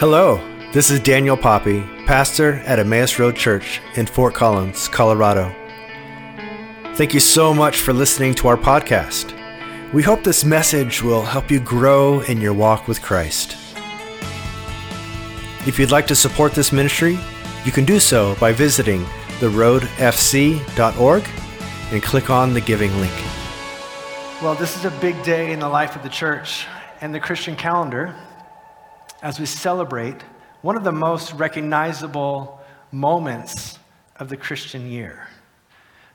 Hello, this is Daniel Poppy, pastor at Emmaus Road Church in Fort Collins, Colorado. Thank you so much for listening to our podcast. We hope this message will help you grow in your walk with Christ. If you'd like to support this ministry, you can do so by visiting theroadfc.org and click on the giving link. Well, this is a big day in the life of the church and the Christian calendar as we celebrate one of the most recognizable moments of the Christian year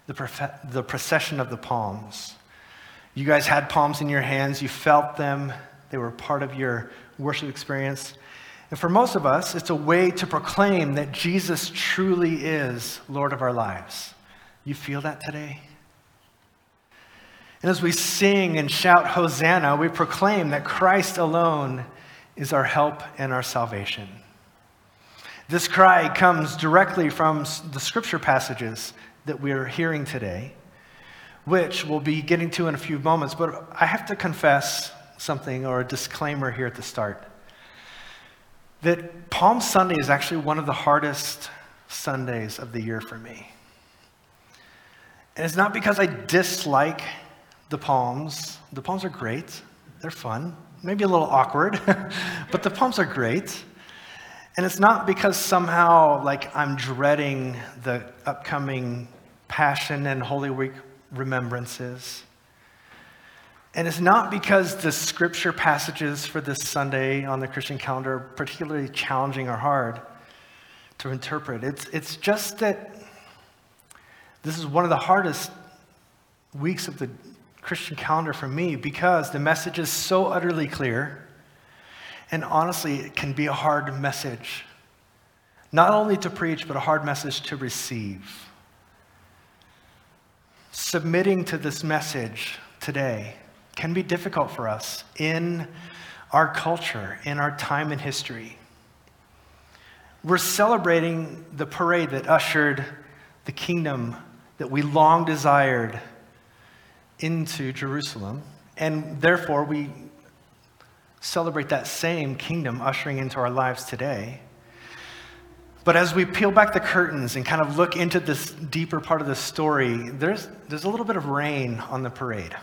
the, the procession of the palms. You guys had palms in your hands, you felt them, they were part of your worship experience. And for most of us, it's a way to proclaim that Jesus truly is Lord of our lives. You feel that today? And as we sing and shout Hosanna, we proclaim that Christ alone is our help and our salvation. This cry comes directly from the scripture passages that we're hearing today, which we'll be getting to in a few moments. But I have to confess something or a disclaimer here at the start that Palm Sunday is actually one of the hardest Sundays of the year for me. And it's not because I dislike the palms. The palms are great, they're fun, maybe a little awkward, but the pumps are great. And it's not because somehow like I'm dreading the upcoming Passion and Holy Week remembrances. And it's not because the scripture passages for this Sunday on the Christian calendar are particularly challenging or hard to interpret. It's, it's just that this is one of the hardest weeks of the Christian calendar for me because the message is so utterly clear. And honestly, it can be a hard message, not only to preach, but a hard message to receive. Submitting to this message today can be difficult for us in our culture, in our time in history. We're celebrating the parade that ushered the kingdom that we long desired into Jerusalem, and therefore we celebrate that same kingdom ushering into our lives today. But as we peel back the curtains and kind of look into this deeper part of the story, there's, there's a little bit of rain on the parade.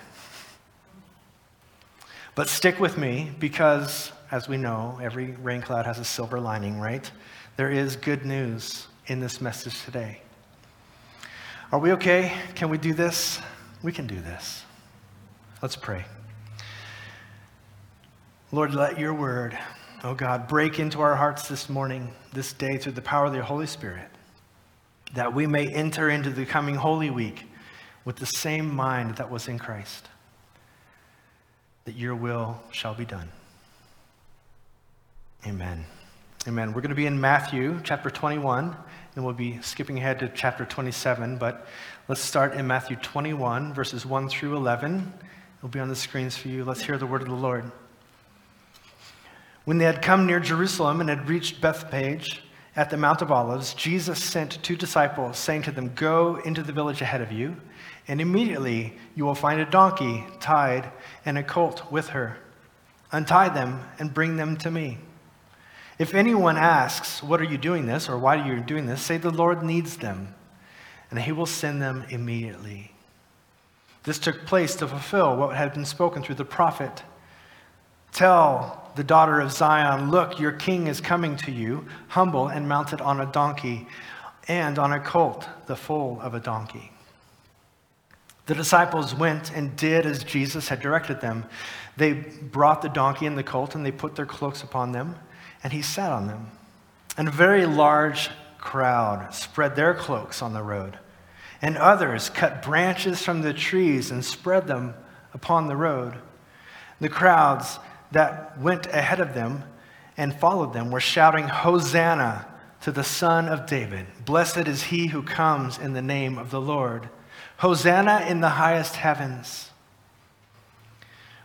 But stick with me because, as we know, every rain cloud has a silver lining, right? There is good news in this message today. Are we okay? Can we do this? We can do this. Let's pray. Lord, let your word, oh God, break into our hearts this morning, this day, through the power of the Holy Spirit, that we may enter into the coming Holy Week with the same mind that was in Christ, that your will shall be done. Amen. Amen. We're going to be in Matthew chapter 21, and we'll be skipping ahead to chapter 27, but let's start in Matthew 21, verses 1 through 11. It'll be on the screens for you. Let's hear the word of the Lord. When they had come near Jerusalem and had reached Bethphage at the Mount of Olives, Jesus sent two disciples, saying to them, Go into the village ahead of you, and immediately you will find a donkey tied and a colt with her. Untie them and bring them to me. If anyone asks, What are you doing this? or Why are you doing this? say, The Lord needs them, and he will send them immediately. This took place to fulfill what had been spoken through the prophet. Tell the daughter of Zion, Look, your king is coming to you, humble and mounted on a donkey, and on a colt, the foal of a donkey. The disciples went and did as Jesus had directed them. They brought the donkey and the colt, and they put their cloaks upon them and he sat on them. And a very large crowd spread their cloaks on the road. And others cut branches from the trees and spread them upon the road. The crowds that went ahead of them and followed them were shouting, Hosanna to the Son of David. Blessed is he who comes in the name of the Lord. Hosanna in the highest heavens.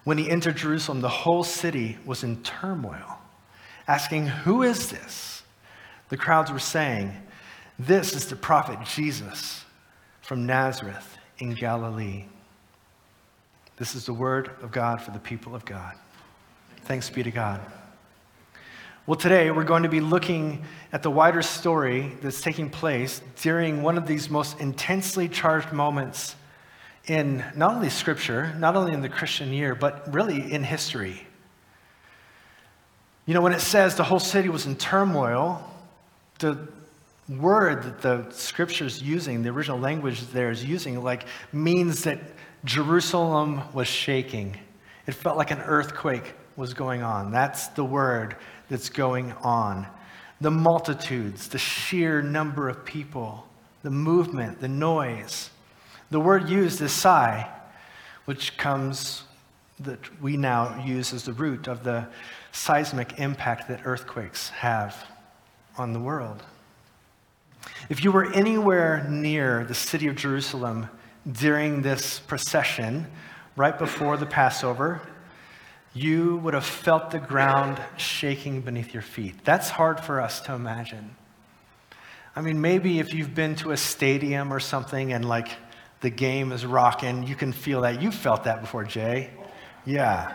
When he entered Jerusalem, the whole city was in turmoil asking, Who is this? The crowds were saying, This is the prophet Jesus from Nazareth in Galilee. This is the word of God for the people of God. Thanks be to God. Well, today we're going to be looking at the wider story that's taking place during one of these most intensely charged moments in not only Scripture, not only in the Christian year, but really in history. You know, when it says the whole city was in turmoil, the word that the scripture is using, the original language there is using, like means that Jerusalem was shaking. It felt like an earthquake was going on. That's the word that's going on. The multitudes, the sheer number of people, the movement, the noise. The word used is sigh, which comes that we now use as the root of the seismic impact that earthquakes have on the world. If you were anywhere near the city of Jerusalem during this procession, right before the Passover, you would have felt the ground shaking beneath your feet. That's hard for us to imagine. I mean, maybe if you've been to a stadium or something and like the game is rocking, you can feel that. You felt that before, Jay. Yeah.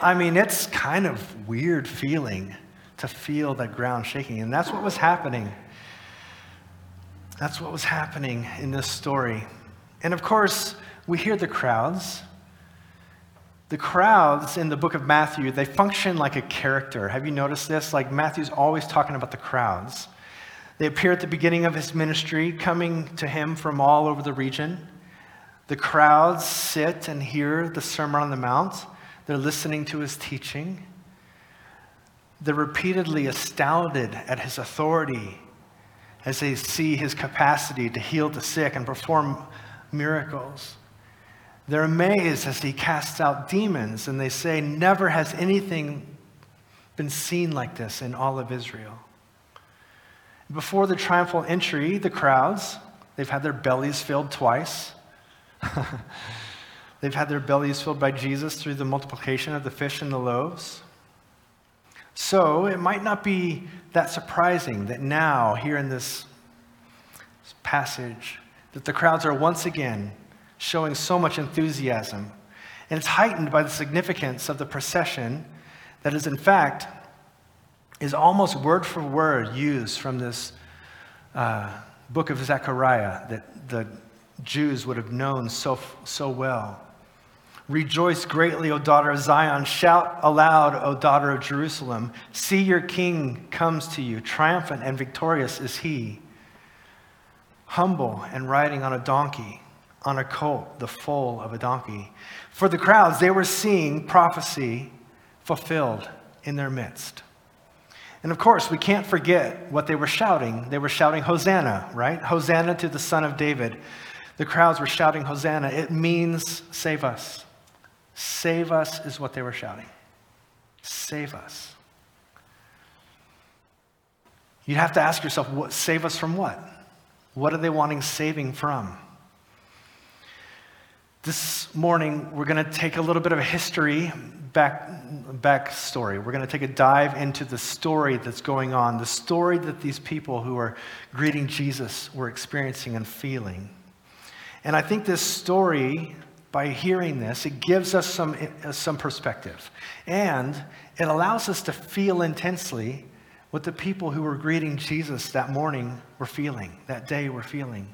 I mean, it's kind of weird feeling to feel the ground shaking. And that's what was happening. That's what was happening in this story. And of course, we hear the crowds. The crowds in the book of Matthew, they function like a character. Have you noticed this? Like Matthew's always talking about the crowds. They appear at the beginning of his ministry, coming to him from all over the region. The crowds sit and hear the Sermon on the Mount. They're listening to his teaching. They're repeatedly astounded at his authority as they see his capacity to heal the sick and perform miracles. They're amazed as he casts out demons, and they say, Never has anything been seen like this in all of Israel. Before the triumphal entry, the crowds, they've had their bellies filled twice. they've had their bellies filled by Jesus through the multiplication of the fish and the loaves. So it might not be that surprising that now, here in this passage, that the crowds are once again showing so much enthusiasm. And it's heightened by the significance of the procession that is, in fact, is almost word for word used from this uh, book of Zechariah that the Jews would have known so, so well. Rejoice greatly, O daughter of Zion. Shout aloud, O daughter of Jerusalem. See, your king comes to you. Triumphant and victorious is he. Humble and riding on a donkey on a colt, the foal of a donkey. For the crowds, they were seeing prophecy fulfilled in their midst. And of course, we can't forget what they were shouting. They were shouting, Hosanna, right? Hosanna to the Son of David. The crowds were shouting, Hosanna. It means save us. Save us is what they were shouting. Save us. You'd have to ask yourself, what, save us from what? What are they wanting saving from? This morning, we're going to take a little bit of a history back, back story. We're going to take a dive into the story that's going on, the story that these people who are greeting Jesus were experiencing and feeling. And I think this story, by hearing this, it gives us some, uh, some perspective. And it allows us to feel intensely what the people who were greeting Jesus that morning were feeling, that day were feeling.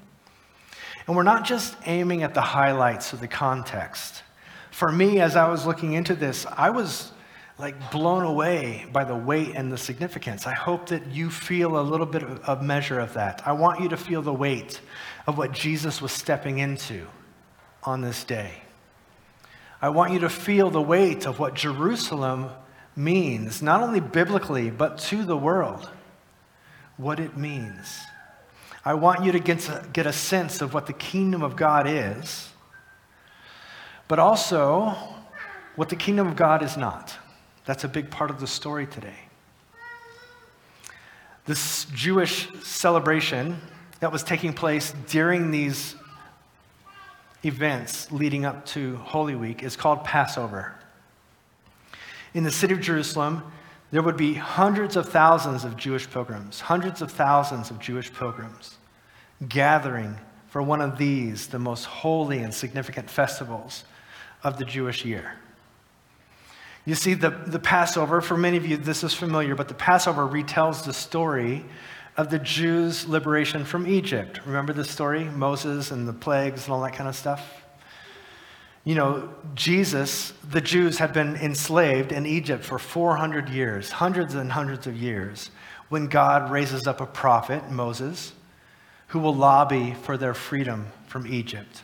And we're not just aiming at the highlights of the context. For me, as I was looking into this, I was like blown away by the weight and the significance. I hope that you feel a little bit of measure of that. I want you to feel the weight of what Jesus was stepping into on this day. I want you to feel the weight of what Jerusalem means, not only biblically, but to the world, what it means. I want you to get, a, sense of what the kingdom of God is, but also what the kingdom of God is not. That's a big part of the story today. This Jewish celebration that was taking place during these events leading up to Holy Week is called Passover. In the city of Jerusalem, there would be hundreds of thousands of Jewish pilgrims, hundreds of thousands of Jewish pilgrims gathering for one of these, the most holy and significant festivals of the Jewish year. You see, the, the Passover, for many of you, this is familiar, but the Passover retells the story of the Jews' liberation from Egypt. Remember the story? Moses and the plagues and all that kind of stuff? You know, Jesus, the Jews had been enslaved in Egypt for 400 years, hundreds and hundreds of years, when God raises up a prophet, Moses, who will lobby for their freedom from Egypt.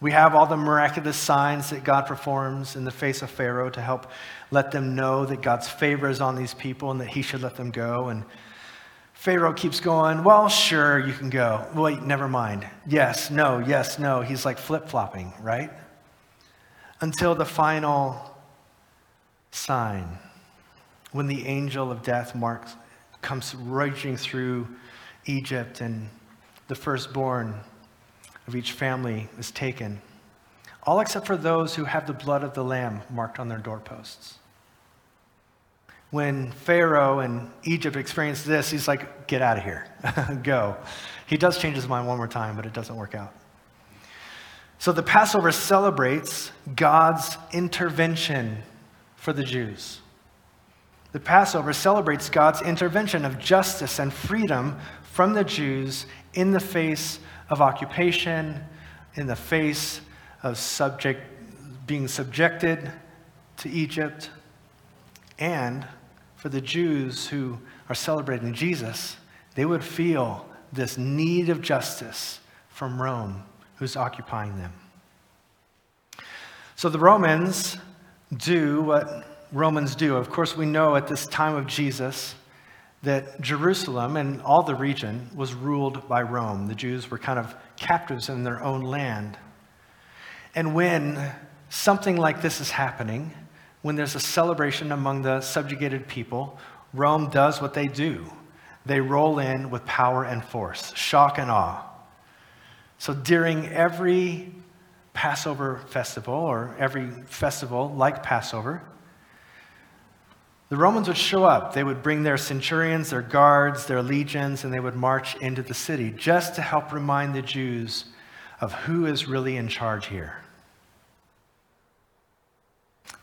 We have all the miraculous signs that God performs in the face of Pharaoh to help let them know that God's favor is on these people and that he should let them go. And Pharaoh keeps going, Well, sure, you can go. Wait, never mind. Yes, no, yes, no. He's like flip flopping, right? Until the final sign, when the angel of death marks, comes raging through Egypt and the firstborn of each family is taken, all except for those who have the blood of the Lamb marked on their doorposts. When Pharaoh and Egypt experienced this, he's like, get out of here, go. He does change his mind one more time, but it doesn't work out. So the Passover celebrates God's intervention for the Jews. The Passover celebrates God's intervention of justice and freedom from the Jews in the face of occupation, in the face of subject, being subjected to Egypt, and for the Jews who are celebrating Jesus, they would feel this need of justice from Rome, who's occupying them. So the Romans do what Romans do. Of course, we know at this time of Jesus, that Jerusalem and all the region was ruled by Rome. The Jews were kind of captives in their own land. And when something like this is happening, when there's a celebration among the subjugated people, Rome does what they do. They roll in with power and force, shock and awe. So during every Passover festival, or every festival like Passover, the Romans would show up. They would bring their centurions, their guards, their legions, and they would march into the city just to help remind the Jews of who is really in charge here.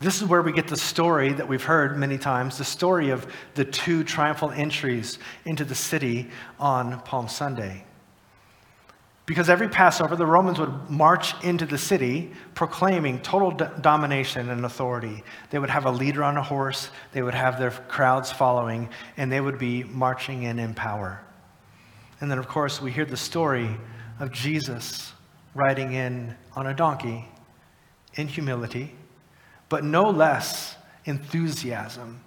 This is where we get the story that we've heard many times the story of the two triumphal entries into the city on Palm Sunday. Because every Passover, the Romans would march into the city proclaiming total d- domination and authority. They would have a leader on a horse, they would have their crowds following, and they would be marching in in power. And then, of course, we hear the story of Jesus riding in on a donkey in humility, but no less enthusiasm,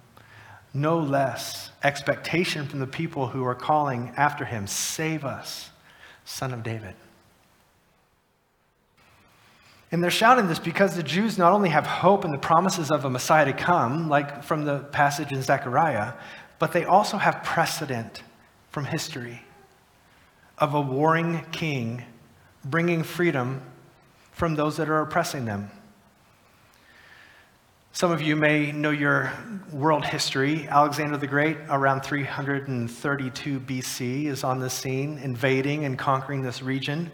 no less expectation from the people who are calling after him Save us son of David. And they're shouting this because the Jews not only have hope in the promises of a Messiah to come, like from the passage in Zechariah, but they also have precedent from history of a warring king bringing freedom from those that are oppressing them. Some of you may know your world history. Alexander the Great, around 332 BC, is on the scene, invading and conquering this region.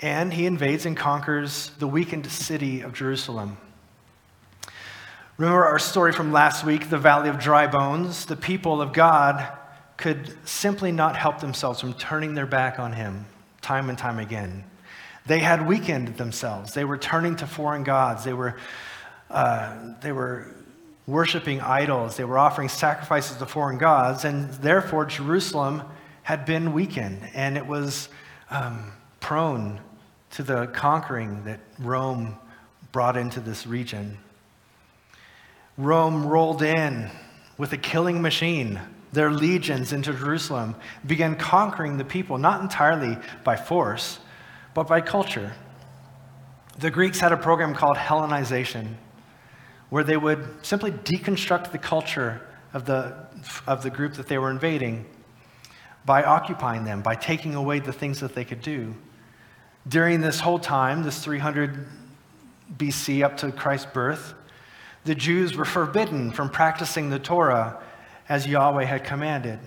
And he invades and conquers the weakened city of Jerusalem. Remember our story from last week, the Valley of Dry Bones? The people of God could simply not help themselves from turning their back on him time and time again. They had weakened themselves. They were turning to foreign gods. They were uh, they were worshiping idols, they were offering sacrifices to foreign gods, and therefore Jerusalem had been weakened and it was um, prone to the conquering that Rome brought into this region. Rome rolled in with a killing machine, their legions into Jerusalem, began conquering the people, not entirely by force, but by culture. The Greeks had a program called Hellenization where they would simply deconstruct the culture of the, of the group that they were invading by occupying them, by taking away the things that they could do. During this whole time, this 300 BC up to Christ's birth, the Jews were forbidden from practicing the Torah as Yahweh had commanded.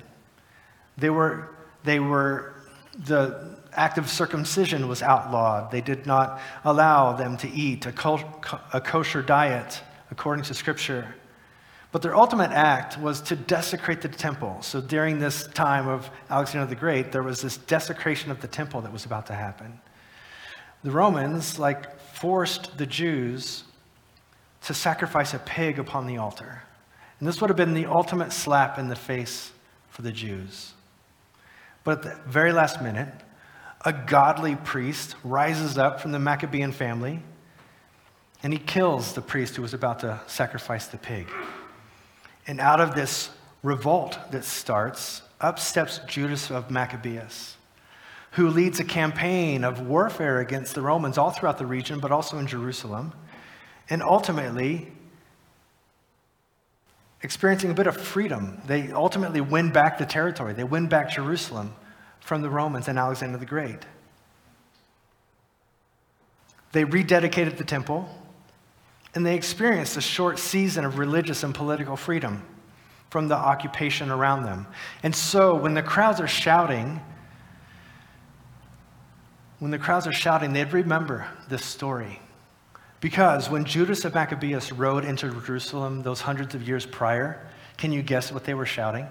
They were, they were, the act of circumcision was outlawed. They did not allow them to eat a, a kosher diet according to Scripture. But their ultimate act was to desecrate the temple. So during this time of Alexander the Great, there was this desecration of the temple that was about to happen. The Romans, like, forced the Jews to sacrifice a pig upon the altar. And this would have been the ultimate slap in the face for the Jews. But at the very last minute, a godly priest rises up from the Maccabean family and he kills the priest who was about to sacrifice the pig. And out of this revolt that starts, up steps Judas of Maccabeus, who leads a campaign of warfare against the Romans all throughout the region, but also in Jerusalem. And ultimately, experiencing a bit of freedom, they ultimately win back the territory. They win back Jerusalem from the Romans and Alexander the Great. They rededicated the temple and they experienced a short season of religious and political freedom from the occupation around them. And so when the crowds are shouting, when the crowds are shouting, they'd remember this story. Because when Judas of Maccabeus rode into Jerusalem those hundreds of years prior, can you guess what they were shouting?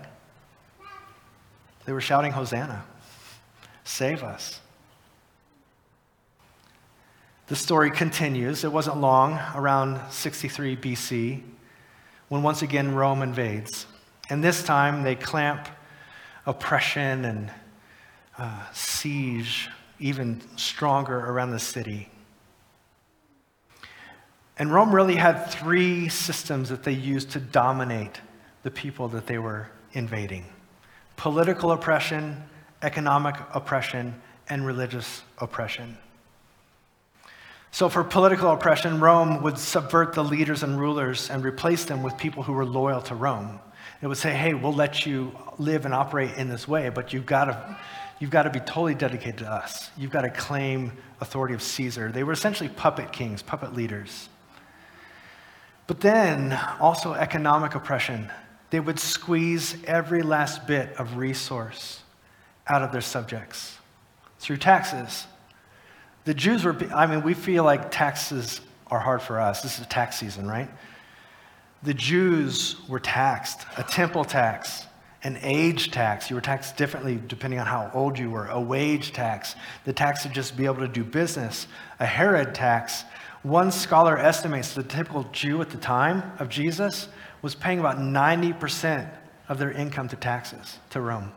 They were shouting, Hosanna, save us. The story continues. It wasn't long, around 63 BC, when once again Rome invades. And this time they clamp oppression and uh, siege even stronger around the city. And Rome really had three systems that they used to dominate the people that they were invading political oppression, economic oppression, and religious oppression. So, for political oppression, Rome would subvert the leaders and rulers and replace them with people who were loyal to Rome. It would say, hey, we'll let you live and operate in this way, but you've got to, you've got to be totally dedicated to us. You've got to claim authority of Caesar. They were essentially puppet kings, puppet leaders. But then, also economic oppression. They would squeeze every last bit of resource out of their subjects through taxes the Jews were, I mean, we feel like taxes are hard for us. This is tax season, right? The Jews were taxed a temple tax, an age tax. You were taxed differently depending on how old you were, a wage tax, the tax to just be able to do business, a Herod tax. One scholar estimates the typical Jew at the time of Jesus was paying about 90% of their income to taxes to Rome.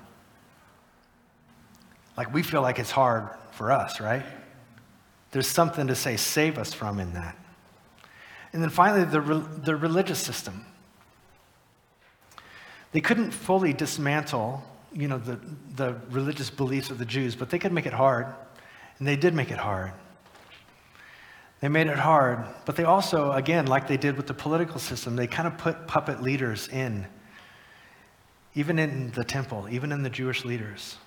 Like we feel like it's hard for us, right? There's something to say, save us from in that. And then finally, the, the religious system. They couldn't fully dismantle, you know, the, the religious beliefs of the Jews, but they could make it hard. And they did make it hard. They made it hard, but they also, again, like they did with the political system, they kind of put puppet leaders in, even in the temple, even in the Jewish leaders.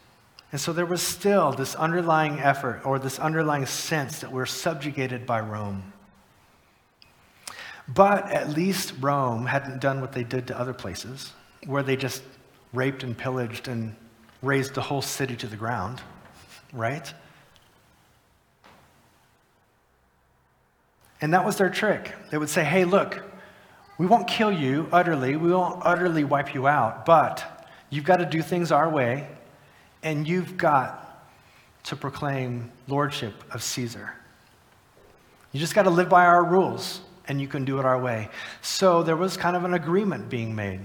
And so there was still this underlying effort or this underlying sense that we're subjugated by Rome. But at least Rome hadn't done what they did to other places, where they just raped and pillaged and razed the whole city to the ground, right? And that was their trick. They would say, hey, look, we won't kill you utterly, we won't utterly wipe you out, but you've got to do things our way, and you've got to proclaim lordship of Caesar. You just got to live by our rules, and you can do it our way. So there was kind of an agreement being made.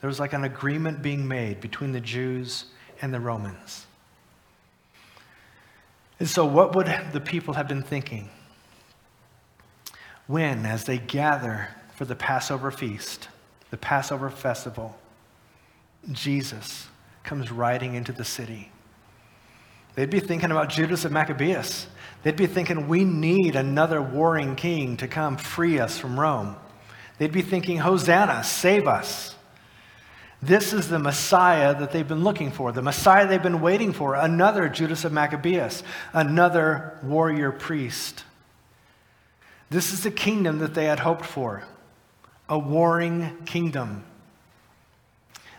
There was like an agreement being made between the Jews and the Romans. And so, what would the people have been thinking when, as they gather for the Passover feast, the Passover festival, Jesus comes riding into the city. They'd be thinking about Judas of Maccabeus. They'd be thinking, we need another warring king to come free us from Rome. They'd be thinking, Hosanna, save us. This is the Messiah that they've been looking for, the Messiah they've been waiting for, another Judas of Maccabeus, another warrior priest. This is the kingdom that they had hoped for a warring kingdom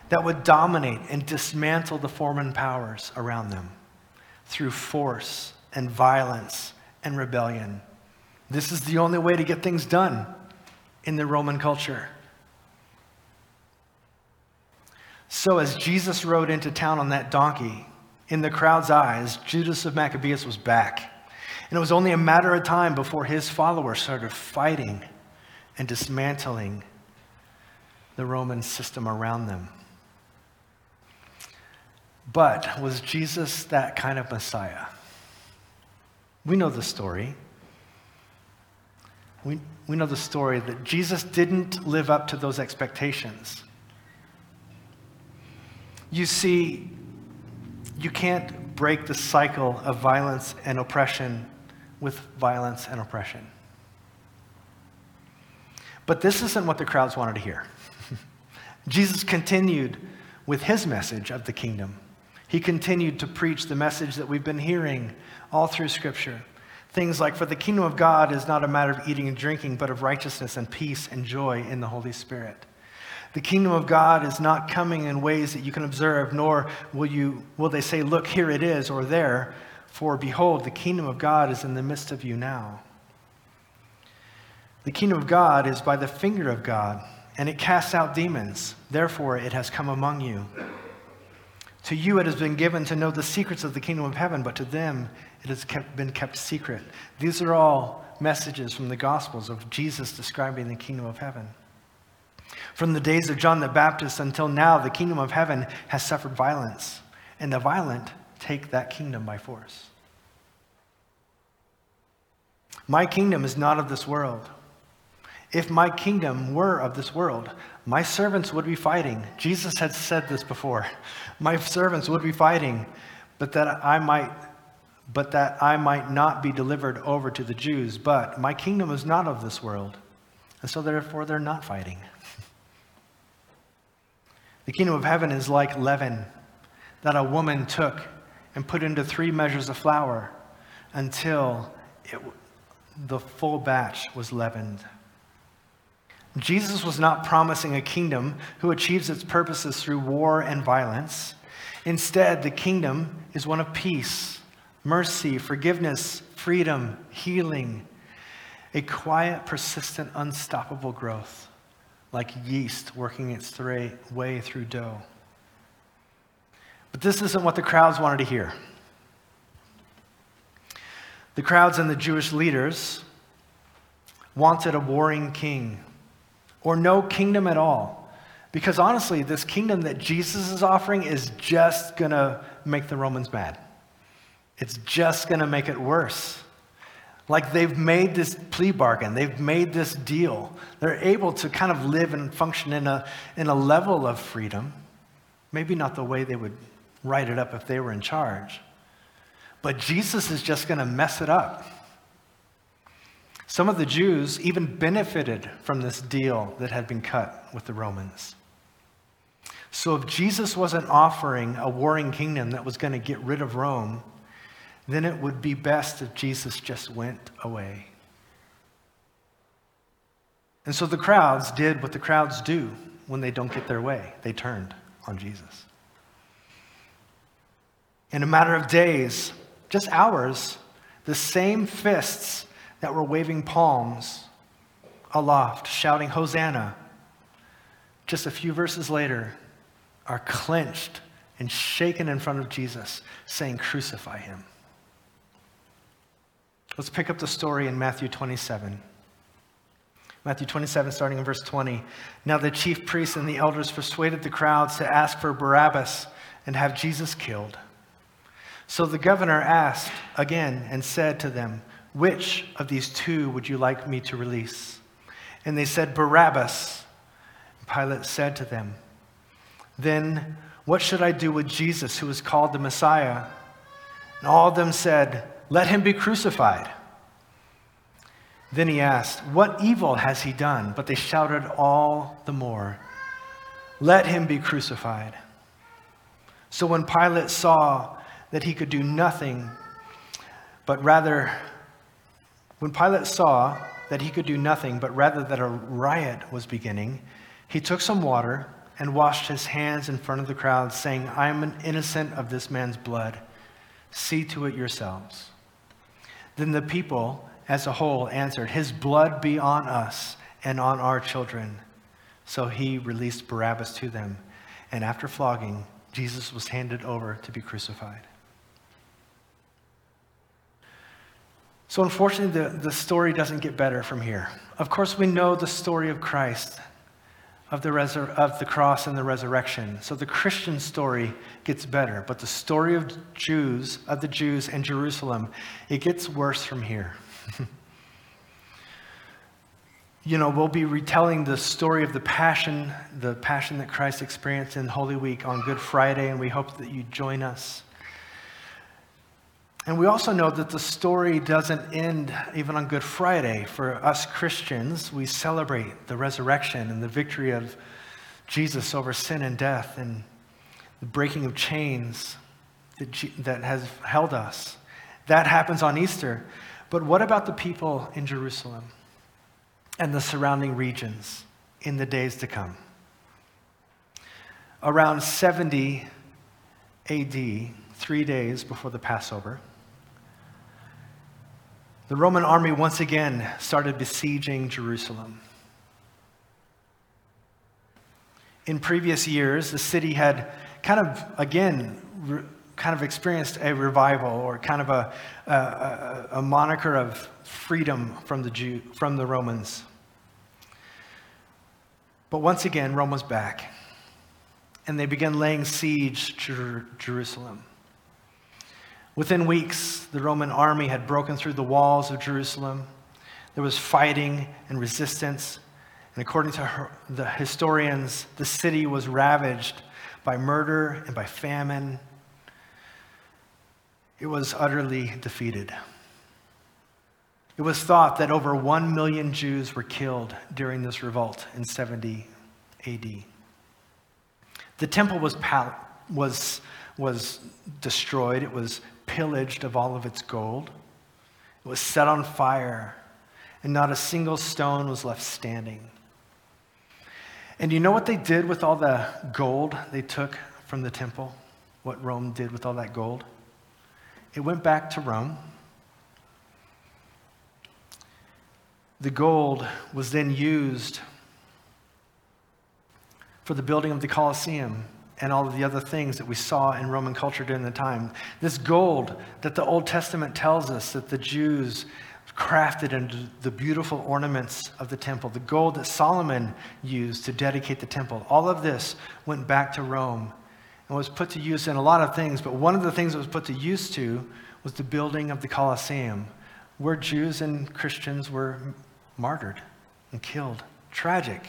that would dominate and dismantle the foreign powers around them through force and violence and rebellion. This is the only way to get things done in the Roman culture. So, as Jesus rode into town on that donkey, in the crowd's eyes, Judas of Maccabeus was back. And it was only a matter of time before his followers started fighting and dismantling the Roman system around them. But was Jesus that kind of Messiah? We know the story. We, we know the story that Jesus didn't live up to those expectations. You see, you can't break the cycle of violence and oppression with violence and oppression. But this isn't what the crowds wanted to hear. Jesus continued with his message of the kingdom. He continued to preach the message that we've been hearing all through Scripture. Things like, For the kingdom of God is not a matter of eating and drinking, but of righteousness and peace and joy in the Holy Spirit. The kingdom of God is not coming in ways that you can observe, nor will, you, will they say, Look, here it is, or there. For behold, the kingdom of God is in the midst of you now. The kingdom of God is by the finger of God, and it casts out demons. Therefore, it has come among you. To you it has been given to know the secrets of the kingdom of heaven, but to them it has kept, been kept secret. These are all messages from the Gospels of Jesus describing the kingdom of heaven. From the days of John the Baptist until now, the kingdom of heaven has suffered violence, and the violent take that kingdom by force. My kingdom is not of this world. If my kingdom were of this world, my servants would be fighting. Jesus had said this before. My servants would be fighting, but that I might but that I might not be delivered over to the Jews. But my kingdom is not of this world. And so therefore they're not fighting. The kingdom of heaven is like leaven that a woman took and put into three measures of flour until it, the full batch was leavened. Jesus was not promising a kingdom who achieves its purposes through war and violence. Instead, the kingdom is one of peace, mercy, forgiveness, freedom, healing, a quiet, persistent, unstoppable growth like yeast working its way through dough. But this isn't what the crowds wanted to hear. The crowds and the Jewish leaders wanted a warring king or no kingdom at all. Because honestly, this kingdom that Jesus is offering is just going to make the Romans mad. It's just going to make it worse. Like they've made this plea bargain, they've made this deal. They're able to kind of live and function in a, in a level of freedom. Maybe not the way they would write it up if they were in charge. But Jesus is just going to mess it up. Some of the Jews even benefited from this deal that had been cut with the Romans. So if Jesus wasn't offering a warring kingdom that was going to get rid of Rome, then it would be best if Jesus just went away. And so the crowds did what the crowds do when they don't get their way they turned on Jesus. In a matter of days, just hours, the same fists that were waving palms aloft, shouting, Hosanna, just a few verses later, are clenched and shaken in front of Jesus, saying, Crucify him. Let's pick up the story in Matthew 27. Matthew 27, starting in verse 20. Now the chief priests and the elders persuaded the crowds to ask for Barabbas and have Jesus killed. So the governor asked again and said to them, Which of these two would you like me to release? And they said, Barabbas. Pilate said to them, Then what should I do with Jesus, who is called the Messiah? And all of them said, let him be crucified. Then he asked, What evil has he done? But they shouted all the more, Let him be crucified. So when Pilate saw that he could do nothing, but rather, when Pilate saw that he could do nothing, but rather that a riot was beginning, he took some water and washed his hands in front of the crowd, saying, I am innocent of this man's blood. See to it yourselves. Then the people as a whole answered, His blood be on us and on our children. So he released Barabbas to them. And after flogging, Jesus was handed over to be crucified. So, unfortunately, the, the story doesn't get better from here. Of course, we know the story of Christ, of the, resur- of the cross and the resurrection. So, the Christian story gets better. But the story of Jews, of the Jews and Jerusalem, it gets worse from here. you know, we'll be retelling the story of the passion, the passion that Christ experienced in Holy Week on Good Friday, and we hope that you join us. And we also know that the story doesn't end even on Good Friday. For us Christians, we celebrate the resurrection and the victory of Jesus over sin and death and the breaking of chains that, that has held us. That happens on Easter. But what about the people in Jerusalem and the surrounding regions in the days to come? Around 70 AD, three days before the Passover, the Roman army once again started besieging Jerusalem. In previous years, the city had kind of, again, re- kind of experienced a revival or kind of a, a, a moniker of freedom from the, Jew, from the Romans. But once again, Rome was back, and they began laying siege to Jerusalem. Within weeks, the Roman army had broken through the walls of Jerusalem. There was fighting and resistance. And according to her, the historians, the city was ravaged by murder and by famine. It was utterly defeated. It was thought that over 1 million Jews were killed during this revolt in 70 AD. The temple was, was, was destroyed, it was pillaged of all of its gold. It was set on fire, and not a single stone was left standing. And you know what they did with all the gold they took from the temple? What Rome did with all that gold? It went back to Rome. The gold was then used for the building of the Colosseum and all of the other things that we saw in Roman culture during the time. This gold that the Old Testament tells us that the Jews crafted into the beautiful ornaments of the temple, the gold that Solomon used to dedicate the temple, all of this went back to Rome and was put to use in a lot of things, but one of the things that was put to use to was the building of the Colosseum, where Jews and Christians were martyred and killed. Tragic.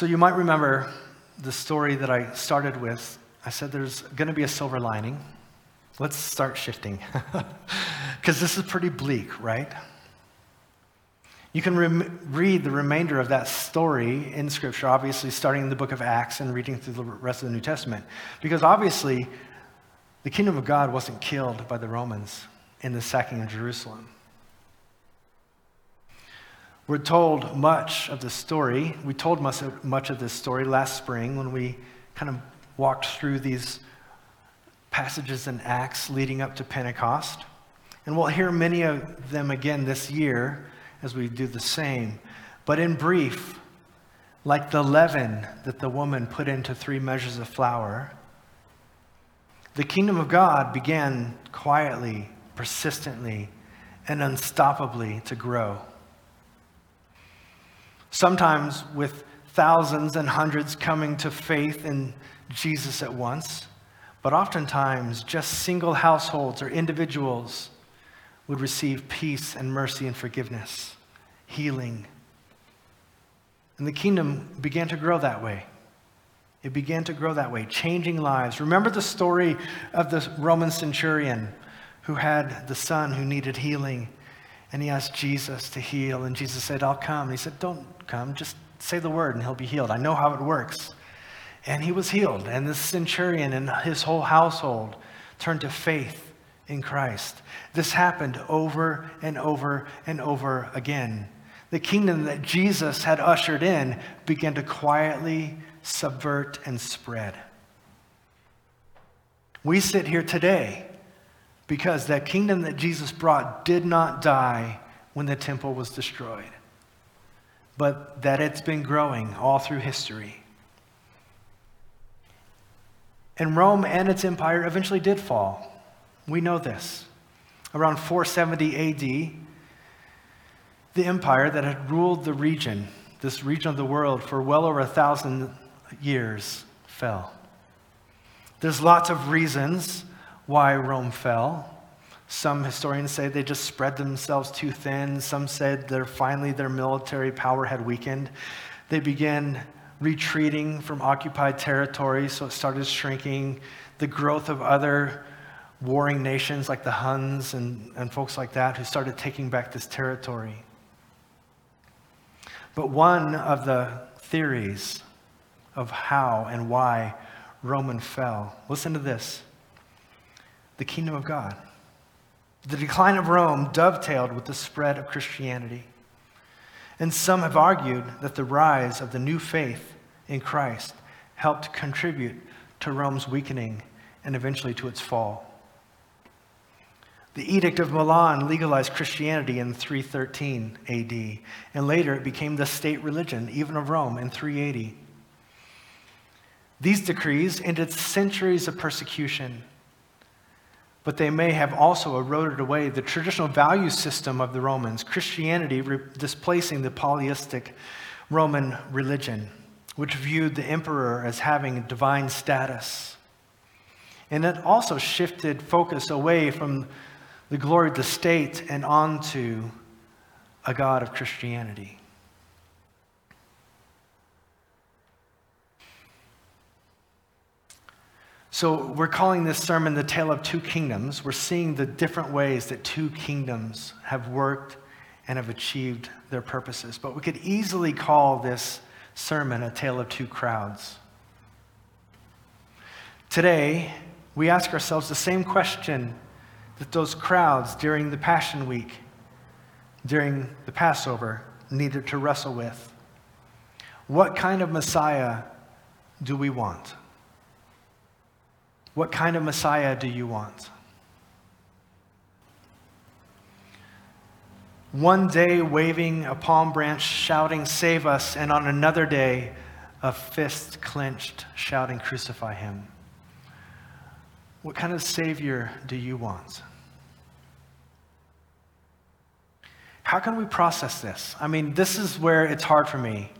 So you might remember the story that I started with. I said there's going to be a silver lining. Let's start shifting. Because this is pretty bleak, right? You can rem- read the remainder of that story in Scripture, obviously, starting in the book of Acts and reading through the rest of the New Testament. Because obviously, the kingdom of God wasn't killed by the Romans in the sacking of Jerusalem. We're told much of the story. We told much of, much of this story last spring when we kind of walked through these passages in Acts leading up to Pentecost. And we'll hear many of them again this year as we do the same. But in brief, like the leaven that the woman put into three measures of flour, the kingdom of God began quietly, persistently, and unstoppably to grow sometimes with thousands and hundreds coming to faith in Jesus at once, but oftentimes just single households or individuals would receive peace and mercy and forgiveness, healing. And the kingdom began to grow that way. It began to grow that way, changing lives. Remember the story of the Roman centurion who had the son who needed healing and he asked Jesus to heal, and Jesus said, I'll come. And he said, Don't come, just say the word and he'll be healed. I know how it works. And he was healed, and this centurion and his whole household turned to faith in Christ. This happened over and over and over again. The kingdom that Jesus had ushered in began to quietly subvert and spread. We sit here today because that kingdom that Jesus brought did not die when the temple was destroyed, but that it's been growing all through history. And Rome and its empire eventually did fall. We know this. Around 470 AD, the empire that had ruled the region, this region of the world, for well over a thousand years, fell. There's lots of reasons why Rome fell. Some historians say they just spread themselves too thin. Some said that finally their military power had weakened. They began retreating from occupied territory, so it started shrinking. The growth of other warring nations like the Huns and, and folks like that who started taking back this territory. But one of the theories of how and why Roman fell, listen to this the kingdom of God. The decline of Rome dovetailed with the spread of Christianity. And some have argued that the rise of the new faith in Christ helped contribute to Rome's weakening and eventually to its fall. The Edict of Milan legalized Christianity in 313 AD, and later it became the state religion, even of Rome, in 380. These decrees ended centuries of persecution but they may have also eroded away the traditional value system of the Romans, Christianity re- displacing the polytheistic Roman religion, which viewed the emperor as having divine status. And it also shifted focus away from the glory of the state and onto a God of Christianity. So, we're calling this sermon the Tale of Two Kingdoms. We're seeing the different ways that two kingdoms have worked and have achieved their purposes. But we could easily call this sermon a tale of two crowds. Today, we ask ourselves the same question that those crowds during the Passion Week, during the Passover, needed to wrestle with. What kind of Messiah do we want? What kind of Messiah do you want? One day waving a palm branch, shouting, Save us, and on another day, a fist clenched, shouting, Crucify him. What kind of Savior do you want? How can we process this? I mean, this is where it's hard for me.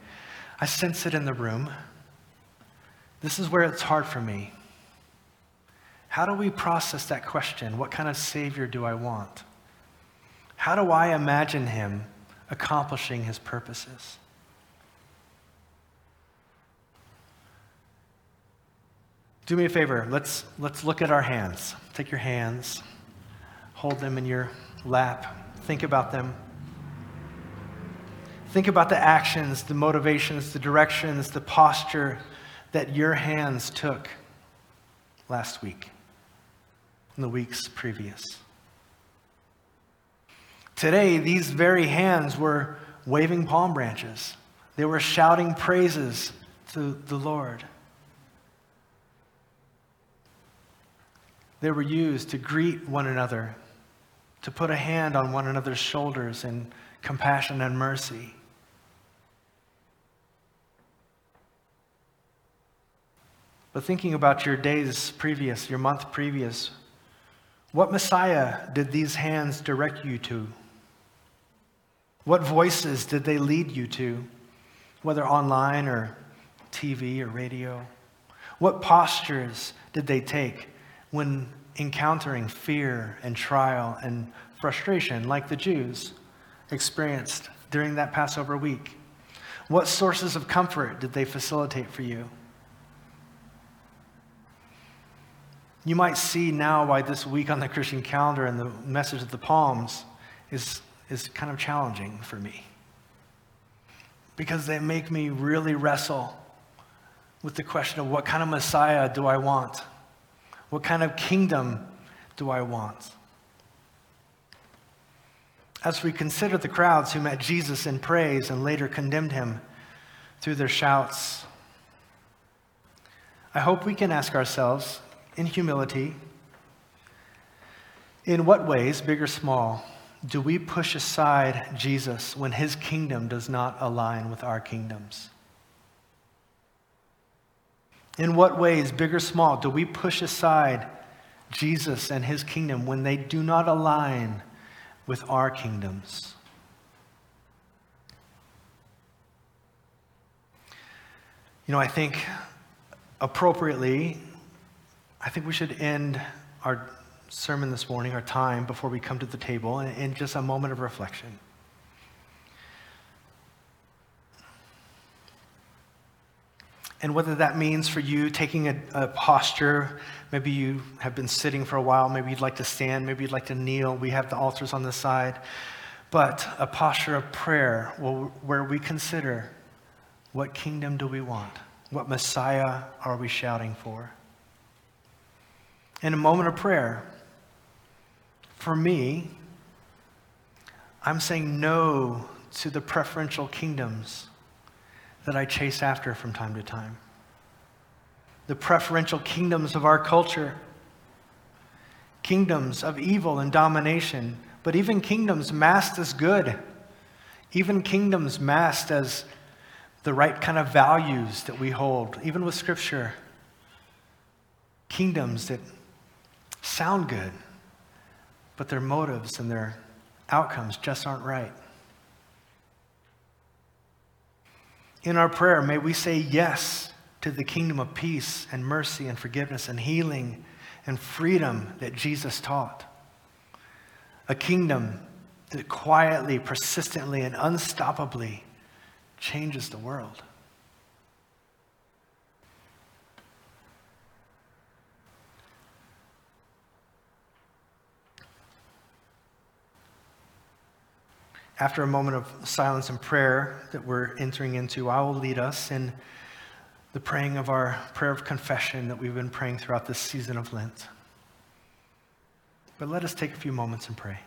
I sense it in the room. This is where it's hard for me. How do we process that question? What kind of Savior do I want? How do I imagine him accomplishing his purposes? Do me a favor. Let's, let's look at our hands. Take your hands, hold them in your lap, think about them. Think about the actions, the motivations, the directions, the posture that your hands took last week in the weeks previous. Today, these very hands were waving palm branches. They were shouting praises to the Lord. They were used to greet one another, to put a hand on one another's shoulders in compassion and mercy. But thinking about your days previous, your month previous, what Messiah did these hands direct you to? What voices did they lead you to, whether online or TV or radio? What postures did they take when encountering fear and trial and frustration, like the Jews experienced during that Passover week? What sources of comfort did they facilitate for you? You might see now why this week on the Christian calendar and the message of the Palms is, is kind of challenging for me. Because they make me really wrestle with the question of what kind of Messiah do I want? What kind of kingdom do I want? As we consider the crowds who met Jesus in praise and later condemned him through their shouts, I hope we can ask ourselves in humility In what ways, big or small, do we push aside Jesus when his kingdom does not align with our kingdoms? In what ways, big or small, do we push aside Jesus and his kingdom when they do not align with our kingdoms? You know, I think appropriately, I think we should end our sermon this morning, our time before we come to the table, in, just a moment of reflection. And whether that means for you taking a, a, posture, maybe you have been sitting for a while, maybe you'd like to stand, maybe you'd like to kneel. We have the altars on the side. But a posture of prayer where we consider what kingdom do we want? What Messiah are we shouting for? In a moment of prayer, for me, I'm saying no to the preferential kingdoms that I chase after from time to time. The preferential kingdoms of our culture, kingdoms of evil and domination, but even kingdoms masked as good, even kingdoms masked as the right kind of values that we hold, even with Scripture, kingdoms that sound good but their motives and their outcomes just aren't right. In our prayer, may we say yes to the kingdom of peace and mercy and forgiveness and healing and freedom that Jesus taught. A kingdom that quietly, persistently, and unstoppably changes the world. After a moment of silence and prayer that we're entering into, I will lead us in the praying of our prayer of confession that we've been praying throughout this season of Lent. But let us take a few moments and pray.